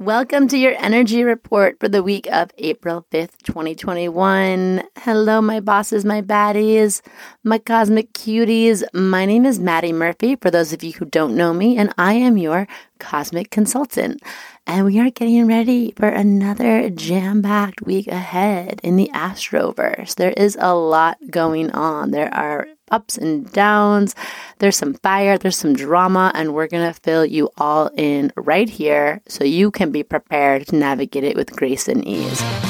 Welcome to your energy report for the week of April 5th, 2021. Hello, my bosses, my baddies, my cosmic cuties. My name is Madi Murphy, for those of you who don't know me, and I am your cosmic consultant. And we are getting ready for another jam packed week ahead in the Astroverse. There is a lot going on. There are ups and downs. There's some fire, there's some drama, and we're going to fill you all in right here so you can be prepared to navigate it with grace and ease.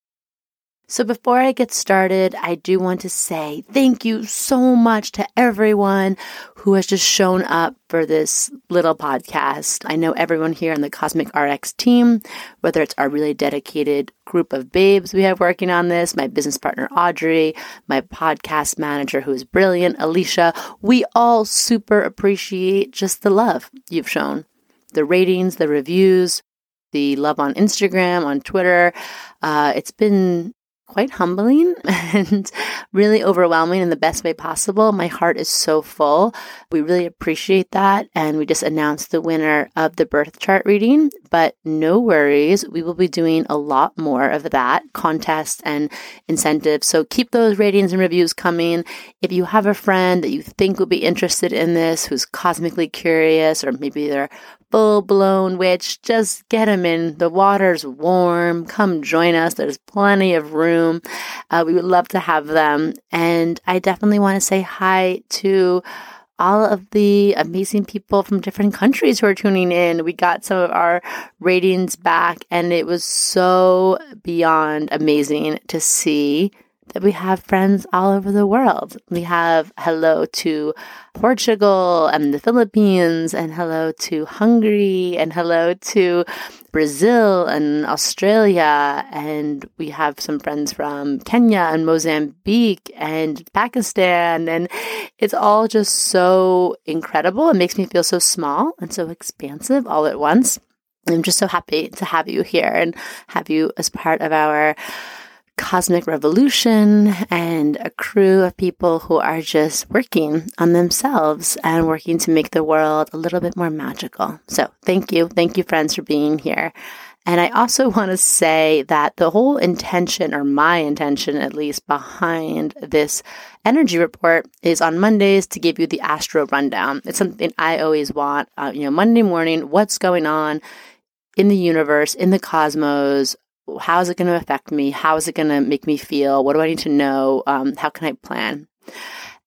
So, before I get started, I do want to say thank you so much to everyone who has just shown up for this little podcast. I know everyone here on the Cosmic RX team, whether it's our really dedicated group of babes we have working on this, my business partner Audrey, my podcast manager who is brilliant, Alicia, we all super appreciate just the love you've shown. The ratings, the reviews, the love on Instagram, on Twitter. Uh, it's been quite humbling and really overwhelming in the best way possible. My heart is so full. We really appreciate that. And we just announced the winner of the birth chart reading, but no worries. We will be doing a lot more of that contest and incentives. So keep those ratings and reviews coming. If you have a friend that you think would be interested in this, who's cosmically curious, or maybe they're full blown witch, just get them in. The water's warm. Come join us. There's plenty of room. Uh, we would love to have them. And I definitely want to say hi to all of the amazing people from different countries who are tuning in. We got some of our ratings back, and it was so beyond amazing to see that we have friends all over the world. We have hello to Portugal and the Philippines, and hello to Hungary, and hello to Brazil and Australia. And we have some friends from Kenya and Mozambique and Pakistan. And it's all just so incredible. It makes me feel so small and so expansive all at once. I'm just so happy to have you here and have you as part of our cosmic revolution and a crew of people who are just working on themselves and working to make the world a little bit more magical. So, thank you. Thank you, friends, for being here. And I also want to say that the whole intention, or my intention at least, behind this energy report is on Mondays to give you the astro rundown. It's something I always want. Uh, you know, Monday morning, what's going on in the universe, in the cosmos, how is it going to affect me? How is it going to make me feel? What do I need to know? Um, how can I plan?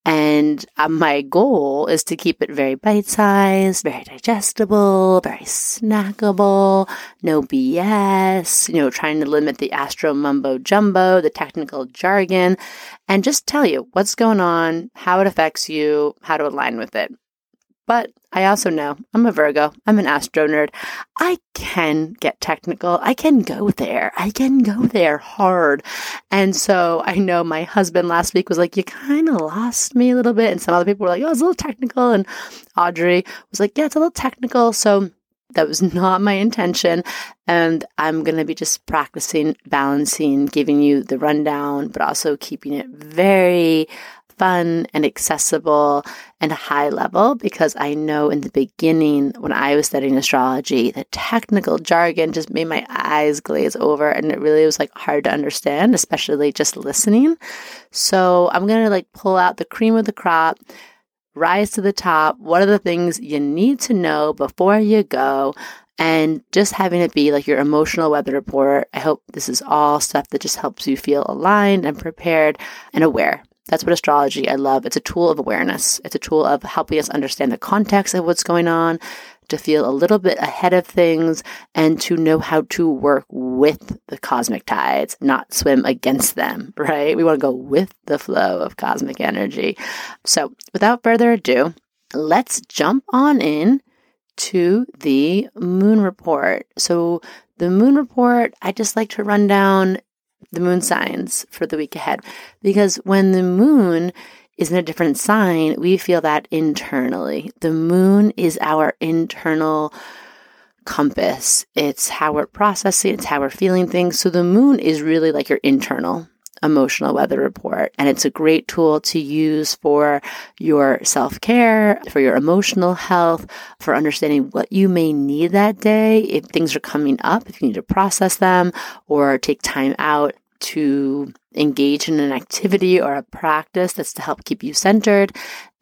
And uh, my goal is to keep it very bite sized, very digestible, very snackable, no BS, you know, trying to limit the astro mumbo jumbo, the technical jargon, and just tell you what's going on, how it affects you, how to align with it. But I also know I'm a Virgo. I'm an astro nerd. I can get technical. I can go there. I can go there hard. And so I know my husband last week was like, you kind of lost me a little bit. And some other people were like, oh, it's a little technical. And Audrey was like, yeah, it's a little technical. So that was not my intention. And I'm going to be just practicing balancing, giving you the rundown, but also keeping it very fun and accessible and high level because I know in the beginning when I was studying astrology, the technical jargon just made my eyes glaze over and it really was like hard to understand, especially just listening. So I'm going to like pull out the cream of the crop, rise to the top. What are the things you need to know before you go? And just having it be like your emotional weather report. I hope this is all stuff that just helps you feel aligned and prepared and aware that's what astrology I love. It's a tool of awareness. It's a tool of helping us understand the context of what's going on, to feel a little bit ahead of things, and to know how to work with the cosmic tides, not swim against them, right? We want to go with the flow of cosmic energy. So, without further ado, let's jump on in to the moon report. So, the moon report, I just like to run down the moon signs for the week ahead because when the moon is in a different sign, we feel that internally. The moon is our internal compass. It's how we're processing, it's how we're feeling things. So the moon is really like your internal emotional weather report. And it's a great tool to use for your self care, for your emotional health, for understanding what you may need that day. If things are coming up, if you need to process them or take time out to engage in an activity or a practice that's to help keep you centered.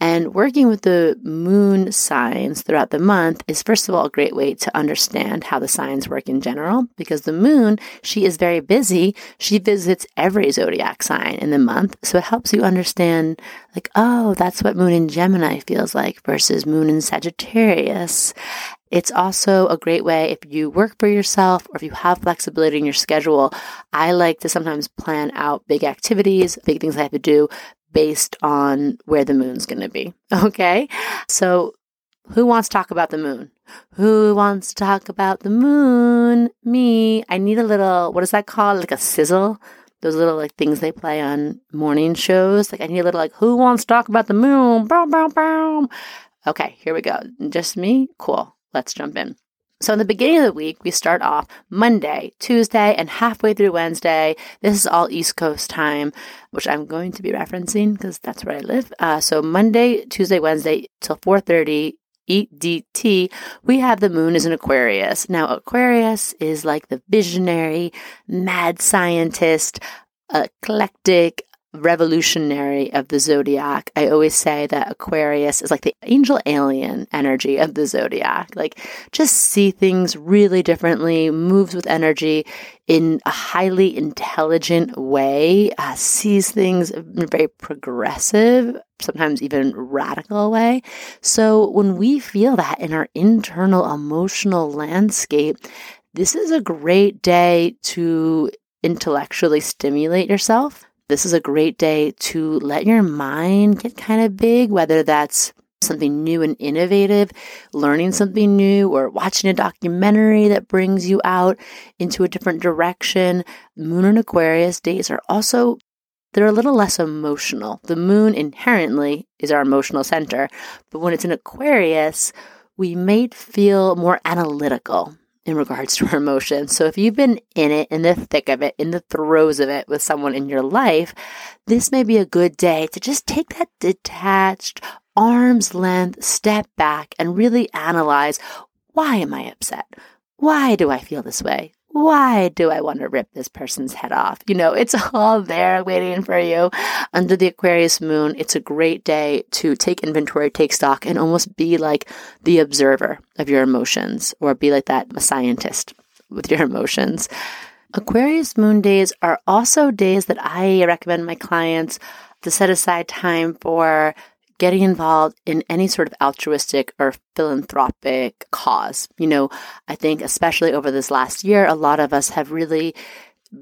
And working with the moon signs throughout the month is, first of all, a great way to understand how the signs work in general, because the moon, she is very busy. She visits every zodiac sign in the month. So it helps you understand, like, oh, that's what moon in Gemini feels like versus moon in Sagittarius. It's also a great way if you work for yourself or if you have flexibility in your schedule. I like to sometimes plan out big activities, big things I have to do based on where the moon's going to be. Okay. So who wants to talk about the moon? Who wants to talk about the moon? Me. I need a little, what is that called? Like a sizzle? Those little like things they play on morning shows. Like I need a little like, who wants to talk about the moon? Boom, boom, boom. Okay, here we go. Just me? Cool. Let's jump in. So, in the beginning of the week, we start off Monday, Tuesday, and halfway through Wednesday. This is all East Coast time, which I'm going to be referencing because that's where I live. Uh, so, Monday, Tuesday, Wednesday till 4:30 EDT, we have the moon as an Aquarius. Now, Aquarius is like the visionary, mad scientist, eclectic, revolutionary of the zodiac. I always say that Aquarius is like the angel alien energy of the zodiac. Like just see things really differently, moves with energy in a highly intelligent way, uh, sees things in a very progressive, sometimes even radical way. So when we feel that in our internal emotional landscape, this is a great day to intellectually stimulate yourself this is a great day to let your mind get kind of big, whether that's something new and innovative, learning something new, or watching a documentary that brings you out into a different direction. Moon and Aquarius days are also they're a little less emotional. The moon inherently is our emotional center, but when it's in Aquarius, we may feel more analytical in regards to our emotions. So if you've been in it, in the thick of it, in the throes of it with someone in your life, this may be a good day to just take that detached, arm's length step back and really analyze why am I upset? Why do I feel this way? Why do I want to rip this person's head off? You know, it's all there waiting for you under the Aquarius moon. It's a great day to take inventory, take stock, and almost be like the observer of your emotions or be like that scientist with your emotions. Aquarius moon days are also days that I recommend my clients to set aside time for getting involved in any sort of altruistic or philanthropic cause. You know, I think especially over this last year, a lot of us have really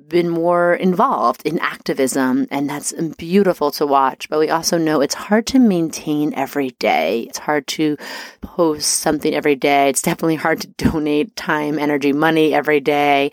been more involved in activism, and that's beautiful to watch. But we also know it's hard to maintain every day. It's hard to post something every day. It's definitely hard to donate time, energy, money every day.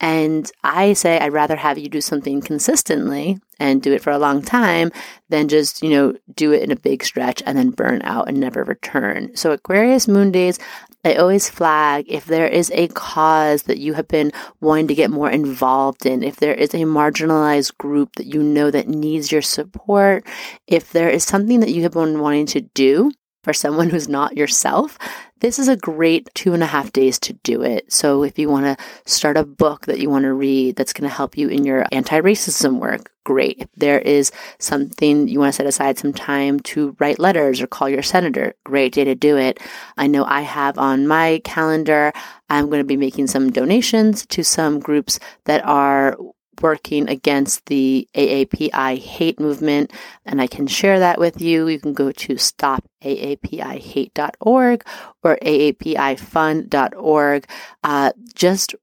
And I say I'd rather have you do something consistently and do it for a long time than just, you know, do it in a big stretch and then burn out and never return. So Aquarius moon days, I always flag if there is a cause that you have been wanting to get more involved in, if there is a marginalized group that you know that needs your support, if there is something that you have been wanting to do for someone who's not yourself, this is a great two and a half days to do it. So if you want to start a book that you want to read that's going to help you in your anti-racism work, great. If there is something you want to set aside some time to write letters or call your senator, great day to do it. I know I have on my calendar, I'm going to be making some donations to some groups that are working against the AAPI hate movement, and I can share that with you. You can go to stopaapihate.org or aapifund.org. Uh, just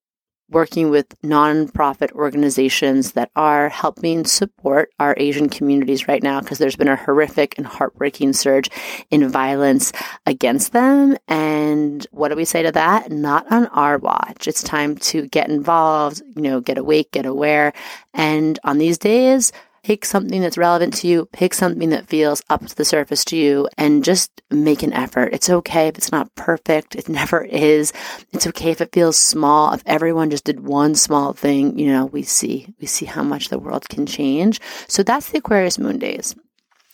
working with nonprofit organizations that are helping support our Asian communities right now because there's been a horrific and heartbreaking surge in violence against them. And what do we say to that? Not on our watch. It's time to get involved, you know, get awake, get aware. And on these days, pick something that's relevant to you, pick something that feels up to the surface to you, and just make an effort. It's okay if it's not perfect. It never is. It's okay if it feels small. If everyone just did one small thing, you know, we see, we see how much the world can change. So that's the Aquarius moon days.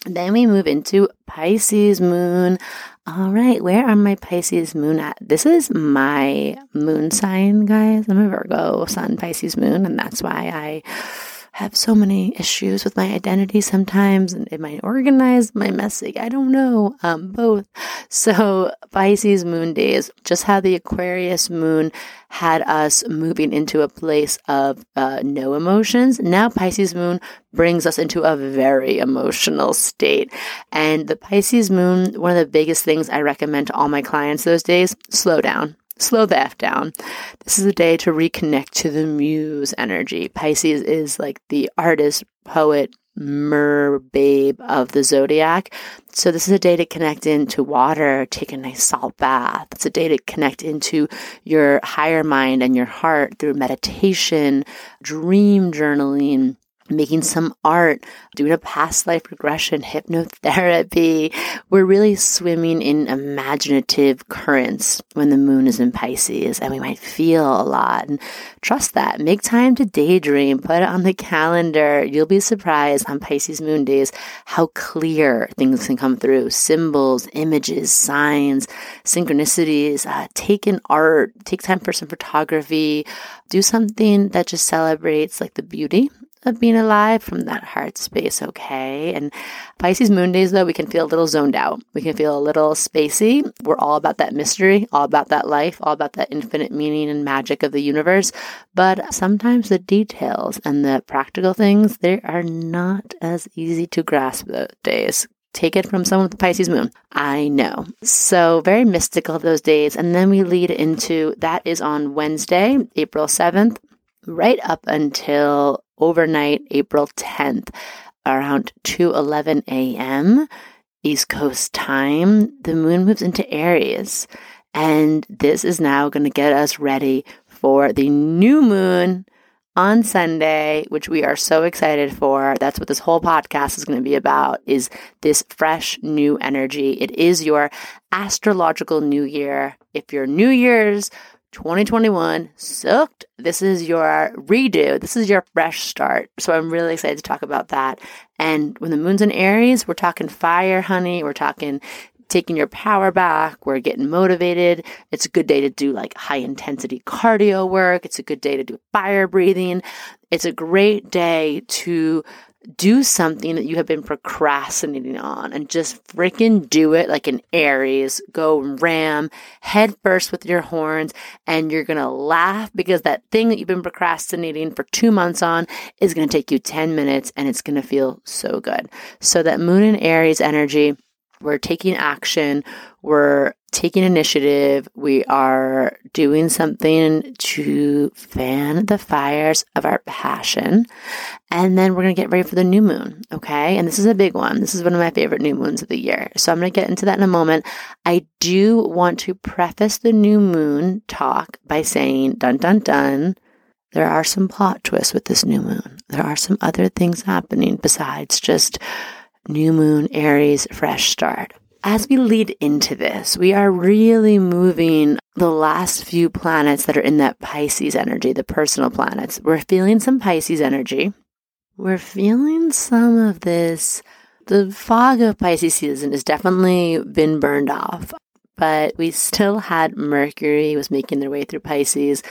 Then we move into Pisces moon. All right, where are my Pisces moon at? This is my moon sign, guys. I'm a Virgo, Sun, Pisces moon, and that's why I have so many issues with my identity sometimes and am I organized, my messy? I don't know. Um, both. So Pisces moon days, just how the Aquarius moon had us moving into a place of uh, no emotions. Now Pisces moon brings us into a very emotional state. And the Pisces moon, one of the biggest things I recommend to all my clients those days, slow down slow the F down. This is a day to reconnect to the muse energy. Pisces is like the artist, poet, mer babe of the zodiac. So this is a day to connect into water, take a nice salt bath. It's a day to connect into your higher mind and your heart through meditation, dream journaling, making some art, doing a past life regression, hypnotherapy. We're really swimming in imaginative currents when the moon is in Pisces and we might feel a lot and trust that. Make time to daydream, put it on the calendar. You'll be surprised on Pisces moon days how clear things can come through. Symbols, images, signs, synchronicities. Uh, take an art, take time for some photography, do something that just celebrates like the beauty of being alive from that heart space, okay? And Pisces moon days, though, we can feel a little zoned out. We can feel a little spacey. We're all about that mystery, all about that life, all about that infinite meaning and magic of the universe. But sometimes the details and the practical things, they are not as easy to grasp those days. Take it from someone with the Pisces moon. I know. So very mystical those days. And then we lead into that is on Wednesday, April 7th, right up until overnight, April 10th, around 2:11 a.m. East Coast time, the moon moves into Aries, and this is now going to get us ready for the new moon on Sunday, which we are so excited for. That's what this whole podcast is going to be about is this fresh new energy. It is your astrological new year. If your New Year's 2021 sucked. This is your redo. This is your fresh start. So I'm really excited to talk about that. And when the moon's in Aries, we're talking fire, honey. We're talking taking your power back. We're getting motivated. It's a good day to do like high intensity cardio work. It's a good day to do fire breathing. It's a great day to do something that you have been procrastinating on and just freaking do it like an Aries. Go ram head first with your horns and you're going to laugh because that thing that you've been procrastinating for two months on is going to take you 10 minutes and it's going to feel so good. So that moon and Aries energy, we're taking action. We're taking initiative. We are doing something to fan the fires of our passion. And then we're going to get ready for the new moon. Okay. And this is a big one. This is one of my favorite new moons of the year. So I'm going to get into that in a moment. I do want to preface the new moon talk by saying, dun, dun, dun. There are some plot twists with this new moon. There are some other things happening besides just new moon, Aries, fresh start. As we lead into this, we are really moving the last few planets that are in that Pisces energy, the personal planets. We're feeling some Pisces energy. We're feeling some of this. The fog of Pisces season has definitely been burned off, but we still had Mercury was making their way through Pisces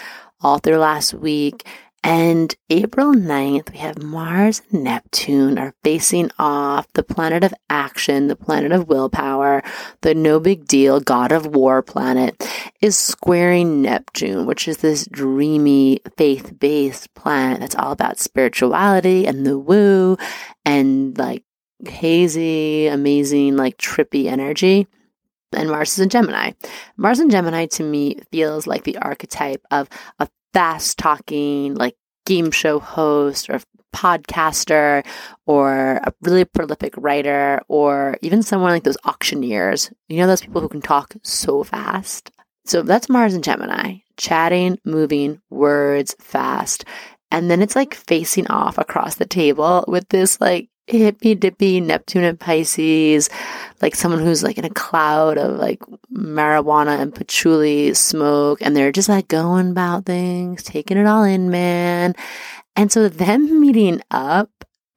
all through last week And April 9th, we have Mars and Neptune are facing off the planet of action, the planet of willpower, the no big deal god of war planet is squaring Neptune, which is this dreamy, faith based planet that's all about spirituality and the woo and like hazy, amazing, like trippy energy and Mars is in Gemini. Mars in Gemini to me feels like the archetype of a fast talking, like game show host or podcaster or a really prolific writer or even someone like those auctioneers. You know, those people who can talk so fast. So that's Mars and Gemini, chatting, moving, words fast. And then it's like facing off across the table with this like hippy dippy Neptune and Pisces, like someone who's like in a cloud of like marijuana and patchouli smoke, and they're just like going about things, taking it all in, man. And so them meeting up,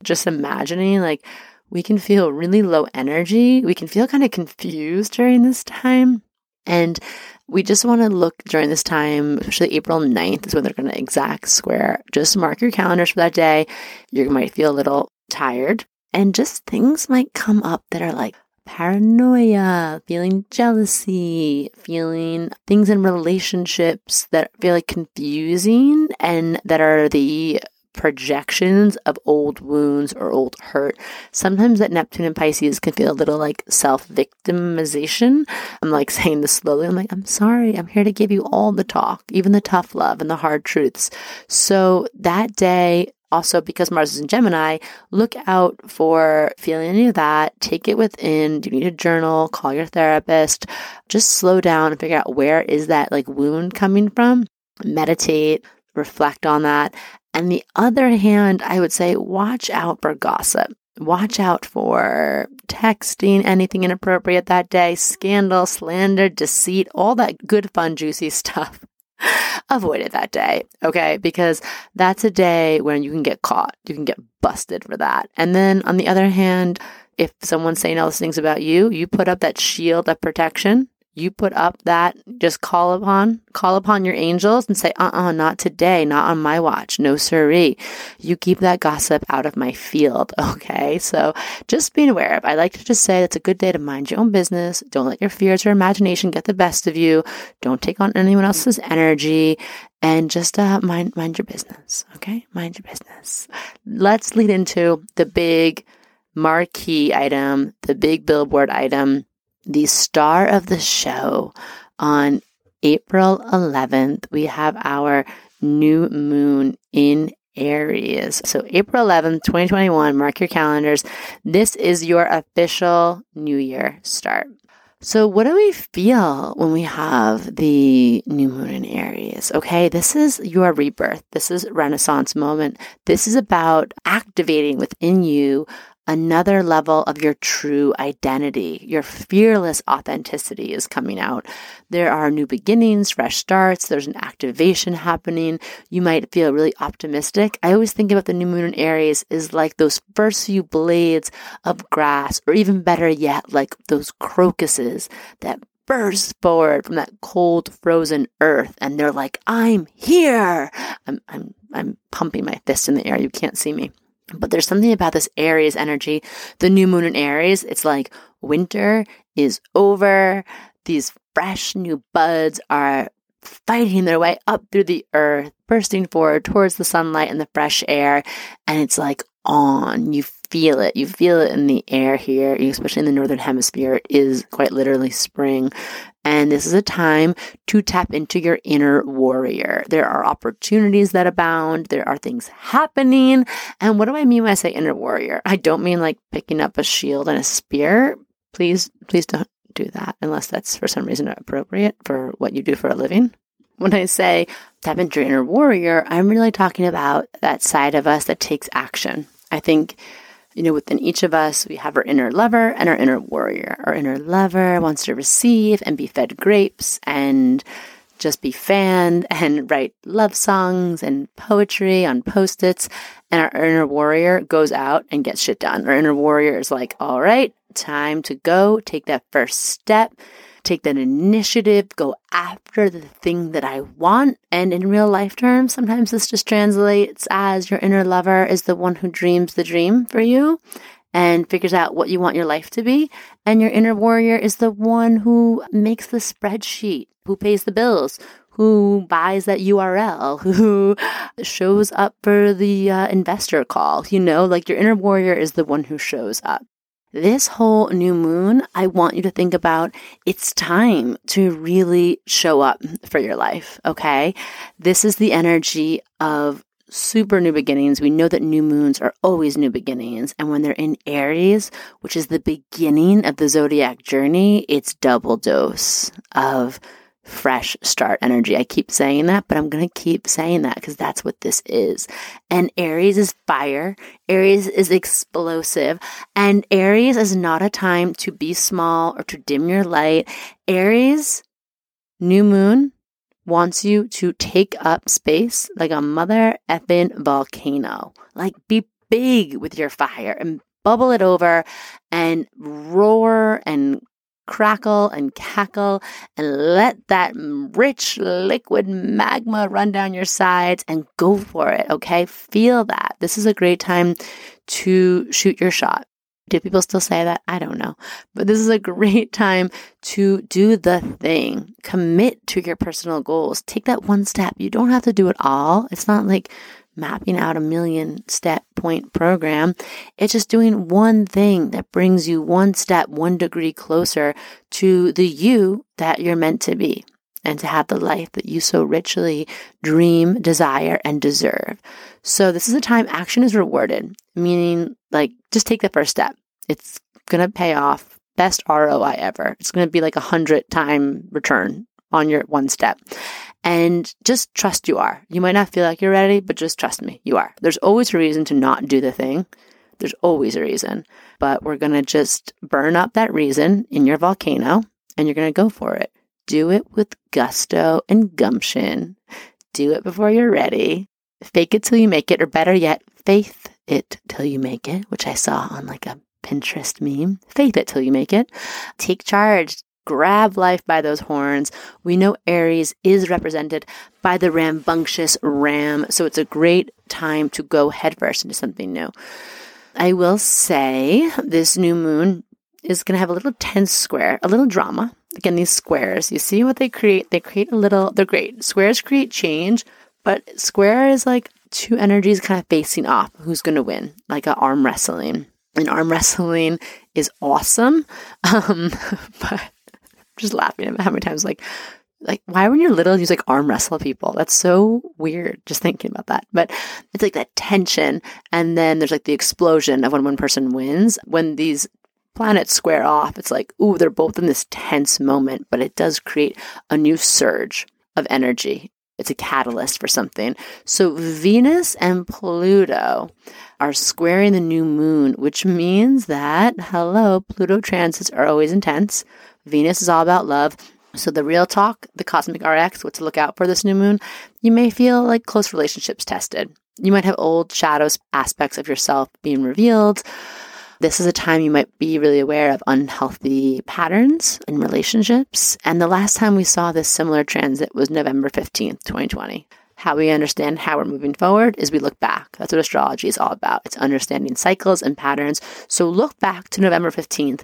just imagining like we can feel really low energy. We can feel kind of confused during this time. And we just want to look during this time, especially April 9th is when they're going to exact square. Just mark your calendars for that day. You might feel a little tired, and just things might come up that are like paranoia, feeling jealousy, feeling things in relationships that feel like confusing and that are the projections of old wounds or old hurt. Sometimes that Neptune and Pisces can feel a little like self victimization. I'm like saying this slowly. I'm like, I'm sorry. I'm here to give you all the talk, even the tough love and the hard truths. So that day, also because Mars is in Gemini, look out for feeling any of that. Take it within. Do you need a journal? Call your therapist. Just slow down and figure out where is that like wound coming from. Meditate, reflect on that. And the other hand, I would say watch out for gossip. Watch out for texting anything inappropriate that day, scandal, slander, deceit, all that good, fun, juicy stuff avoid it that day. Okay. Because that's a day when you can get caught. You can get busted for that. And then on the other hand, if someone's saying all those things about you, you put up that shield of protection you put up that just call upon call upon your angels and say uh-uh not today not on my watch no siree you keep that gossip out of my field okay? So just being aware of i like to just say it's a good day to mind your own business. Don't let your fears or imagination get the best of you. Don't take on anyone else's energy and just uh, mind mind your business okay? Mind your business. Let's lead into the big marquee item the big billboard item the star of the show on April 11th, we have our new moon in Aries. So, April 11th, 2021, mark your calendars. This is your official new year start. So, what do we feel when we have the new moon in Aries? Okay, this is your rebirth. This is Renaissance moment. This is about activating within you another level of your true identity. Your fearless authenticity is coming out. There are new beginnings, fresh starts, there's an activation happening. You might feel really optimistic. I always think about the new moon in Aries is like those first few blades of grass, or even better yet, like those crocuses that burst forward from that cold, frozen earth, and they're like, "I'm here." I'm, I'm, I'm pumping my fist in the air. You can't see me. But there's something about this Aries energy, the new moon in Aries. It's like winter is over. These fresh new buds are fighting their way up through the earth, bursting forward towards the sunlight and the fresh air. And it's like on. You feel it. You feel it in the air here, especially in the northern hemisphere. It is quite literally spring. And this is a time to tap into your inner warrior. There are opportunities that abound. There are things happening. And what do I mean when I say inner warrior? I don't mean like picking up a shield and a spear. Please, please don't do that unless that's for some reason appropriate for what you do for a living. When I say tap into your inner warrior, I'm really talking about that side of us that takes action. I think you know, within each of us, we have our inner lover and our inner warrior. Our inner lover wants to receive and be fed grapes and just be fanned and write love songs and poetry on post its. And our inner warrior goes out and gets shit done. Our inner warrior is like, all right, time to go, take that first step, take that initiative, go after the thing that I want. And in real life terms, sometimes this just translates as your inner lover is the one who dreams the dream for you and figures out what you want your life to be. And your inner warrior is the one who makes the spreadsheet, who pays the bills, who buys that URL, who shows up for the uh, investor call. You know, like your inner warrior is the one who shows up. This whole new moon, I want you to think about it's time to really show up for your life. Okay. This is the energy of super new beginnings. We know that new moons are always new beginnings. And when they're in Aries, which is the beginning of the zodiac journey, it's double dose of fresh start energy. I keep saying that, but I'm going to keep saying that because that's what this is. And Aries is fire. Aries is explosive. And Aries is not a time to be small or to dim your light. Aries, new moon, wants you to take up space like a mother effing volcano. Like be big with your fire and bubble it over and roar and crackle and cackle and let that rich liquid magma run down your sides and go for it. Okay. Feel that. This is a great time to shoot your shot. Do people still say that? I don't know. But this is a great time to do the thing. Commit to your personal goals. Take that one step. You don't have to do it all. It's not like mapping out a million step point program. It's just doing one thing that brings you one step, one degree closer to the you that you're meant to be and to have the life that you so richly dream, desire, and deserve. So this is a time action is rewarded, meaning like just take the first step. It's going to pay off. Best ROI ever. It's going to be like a hundred time return on your one step and just trust you are. You might not feel like you're ready, but just trust me, you are. There's always a reason to not do the thing. There's always a reason, but we're going to just burn up that reason in your volcano and you're going to go for it. Do it with gusto and gumption. Do it before you're ready. Fake it till you make it, or better yet, faith it till you make it, which I saw on like a Pinterest meme. Faith it till you make it. Take charge grab life by those horns. We know Aries is represented by the rambunctious ram, so it's a great time to go headfirst into something new. I will say this new moon is going to have a little tense square, a little drama. Again, these squares, you see what they create? They create a little, they're great. Squares create change, but square is like two energies kind of facing off. Who's going to win? Like an arm wrestling. And arm wrestling is awesome. Um, but just laughing at how many times like like why when you're little you like arm wrestle people? That's so weird just thinking about that. But it's like that tension and then there's like the explosion of when one person wins. When these planets square off it's like ooh they're both in this tense moment but it does create a new surge of energy. It's a catalyst for something. So venus and pluto are squaring the new moon which means that hello pluto transits are always intense Venus is all about love. So, the real talk, the cosmic RX, what to look out for this new moon, you may feel like close relationships tested. You might have old shadows aspects of yourself being revealed. This is a time you might be really aware of unhealthy patterns in relationships. And the last time we saw this similar transit was November 15th, 2020. How we understand how we're moving forward is we look back. That's what astrology is all about. It's understanding cycles and patterns. So look back to November 15th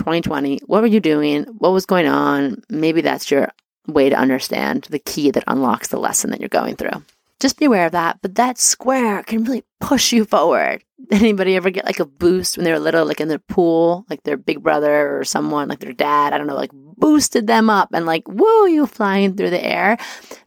2020, what were you doing? What was going on? Maybe that's your way to understand the key that unlocks the lesson that you're going through. Just be aware of that. But that square can really push you forward. Anybody ever get like a boost when they were little, like in their pool, like their big brother or someone, like their dad, I don't know, like boosted them up and like, whoa, you flying through the air?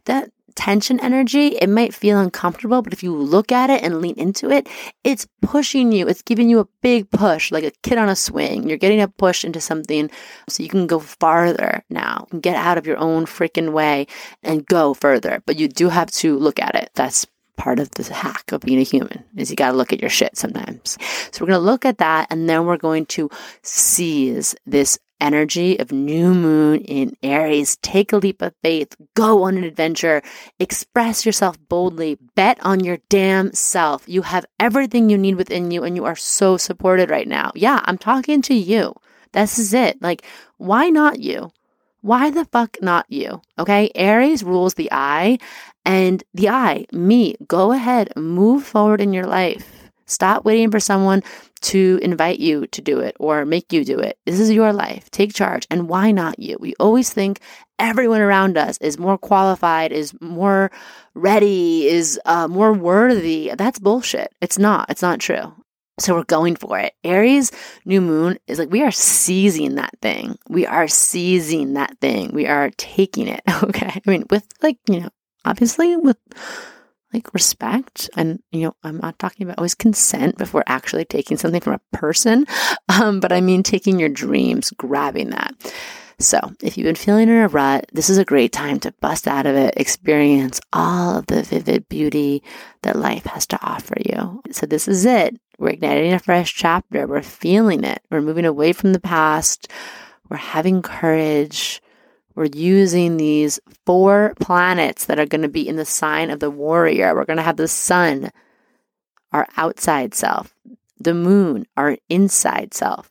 That tension energy, it might feel uncomfortable, but if you look at it and lean into it, it's pushing you. It's giving you a big push, like a kid on a swing. You're getting a push into something so you can go farther now and get out of your own freaking way and go further. But you do have to look at it. That's part of the hack of being a human is you got to look at your shit sometimes. So we're going to look at that and then we're going to seize this energy of new moon in Aries. Take a leap of faith, go on an adventure, express yourself boldly, bet on your damn self. You have everything you need within you and you are so supported right now. Yeah, I'm talking to you. This is it. Like, why not you? Why the fuck not you? Okay. Aries rules the I and the I, me. Go ahead, move forward in your life. Stop waiting for someone to invite you to do it or make you do it. This is your life. Take charge. And why not you? We always think everyone around us is more qualified, is more ready, is uh, more worthy. That's bullshit. It's not. It's not true. So we're going for it. Aries new moon is like we are seizing that thing. We are seizing that thing. We are taking it. Okay. I mean, with like, you know, obviously with like respect and you know i'm not talking about always consent before actually taking something from a person um, but i mean taking your dreams grabbing that. So if you've been feeling in a rut this is a great time to bust out of it experience all of the vivid beauty that life has to offer you. So this is it. We're igniting a fresh chapter. We're feeling it. We're moving away from the past. We're having courage we're using these four planets that are going to be in the sign of the warrior. We're going to have the sun, our outside self, the moon, our inside self,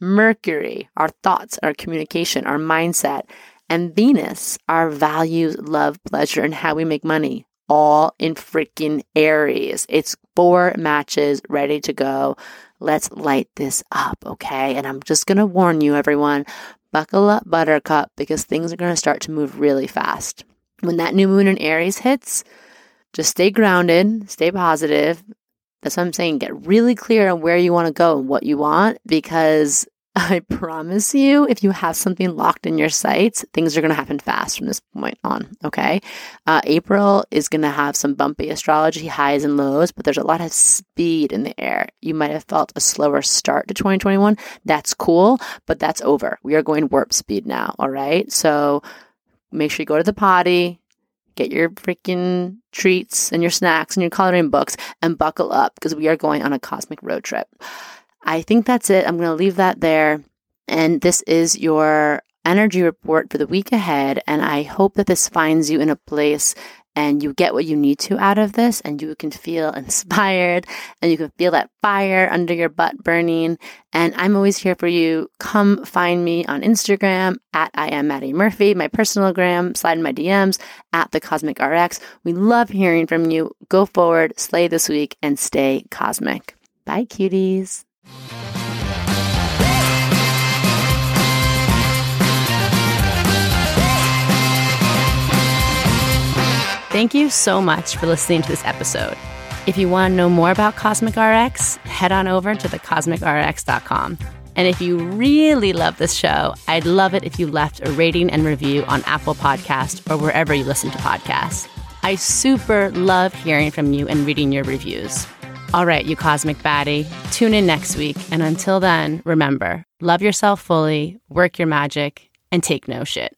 Mercury, our thoughts, our communication, our mindset, and Venus, our values, love, pleasure, and how we make money, all in freaking Aries. It's four matches ready to go. Let's light this up, okay? And I'm just going to warn you, everyone Buckle up, Buttercup, because things are going to start to move really fast. When that new moon in Aries hits, just stay grounded, stay positive. That's what I'm saying. Get really clear on where you want to go and what you want because I promise you, if you have something locked in your sights, things are going to happen fast from this point on. Okay. Uh, April is going to have some bumpy astrology highs and lows, but there's a lot of speed in the air. You might have felt a slower start to 2021. That's cool, but that's over. We are going warp speed now. All right. So make sure you go to the potty, get your freaking treats and your snacks and your coloring books and buckle up because we are going on a cosmic road trip. I think that's it. I'm going to leave that there. And this is your energy report for the week ahead. And I hope that this finds you in a place and you get what you need to out of this and you can feel inspired and you can feel that fire under your butt burning. And I'm always here for you. Come find me on Instagram at I am Madi Murphy, my personal gram, slide in my DMs at the Cosmic RX. We love hearing from you. Go forward, slay this week, and stay cosmic. Bye, cuties. Thank you so much for listening to this episode. If you want to know more about Cosmic RX, head on over to thecosmicrx.com. And if you really love this show, I'd love it if you left a rating and review on Apple Podcast or wherever you listen to podcasts. I super love hearing from you and reading your reviews. All right, you cosmic baddie, tune in next week. And until then, remember love yourself fully, work your magic, and take no shit.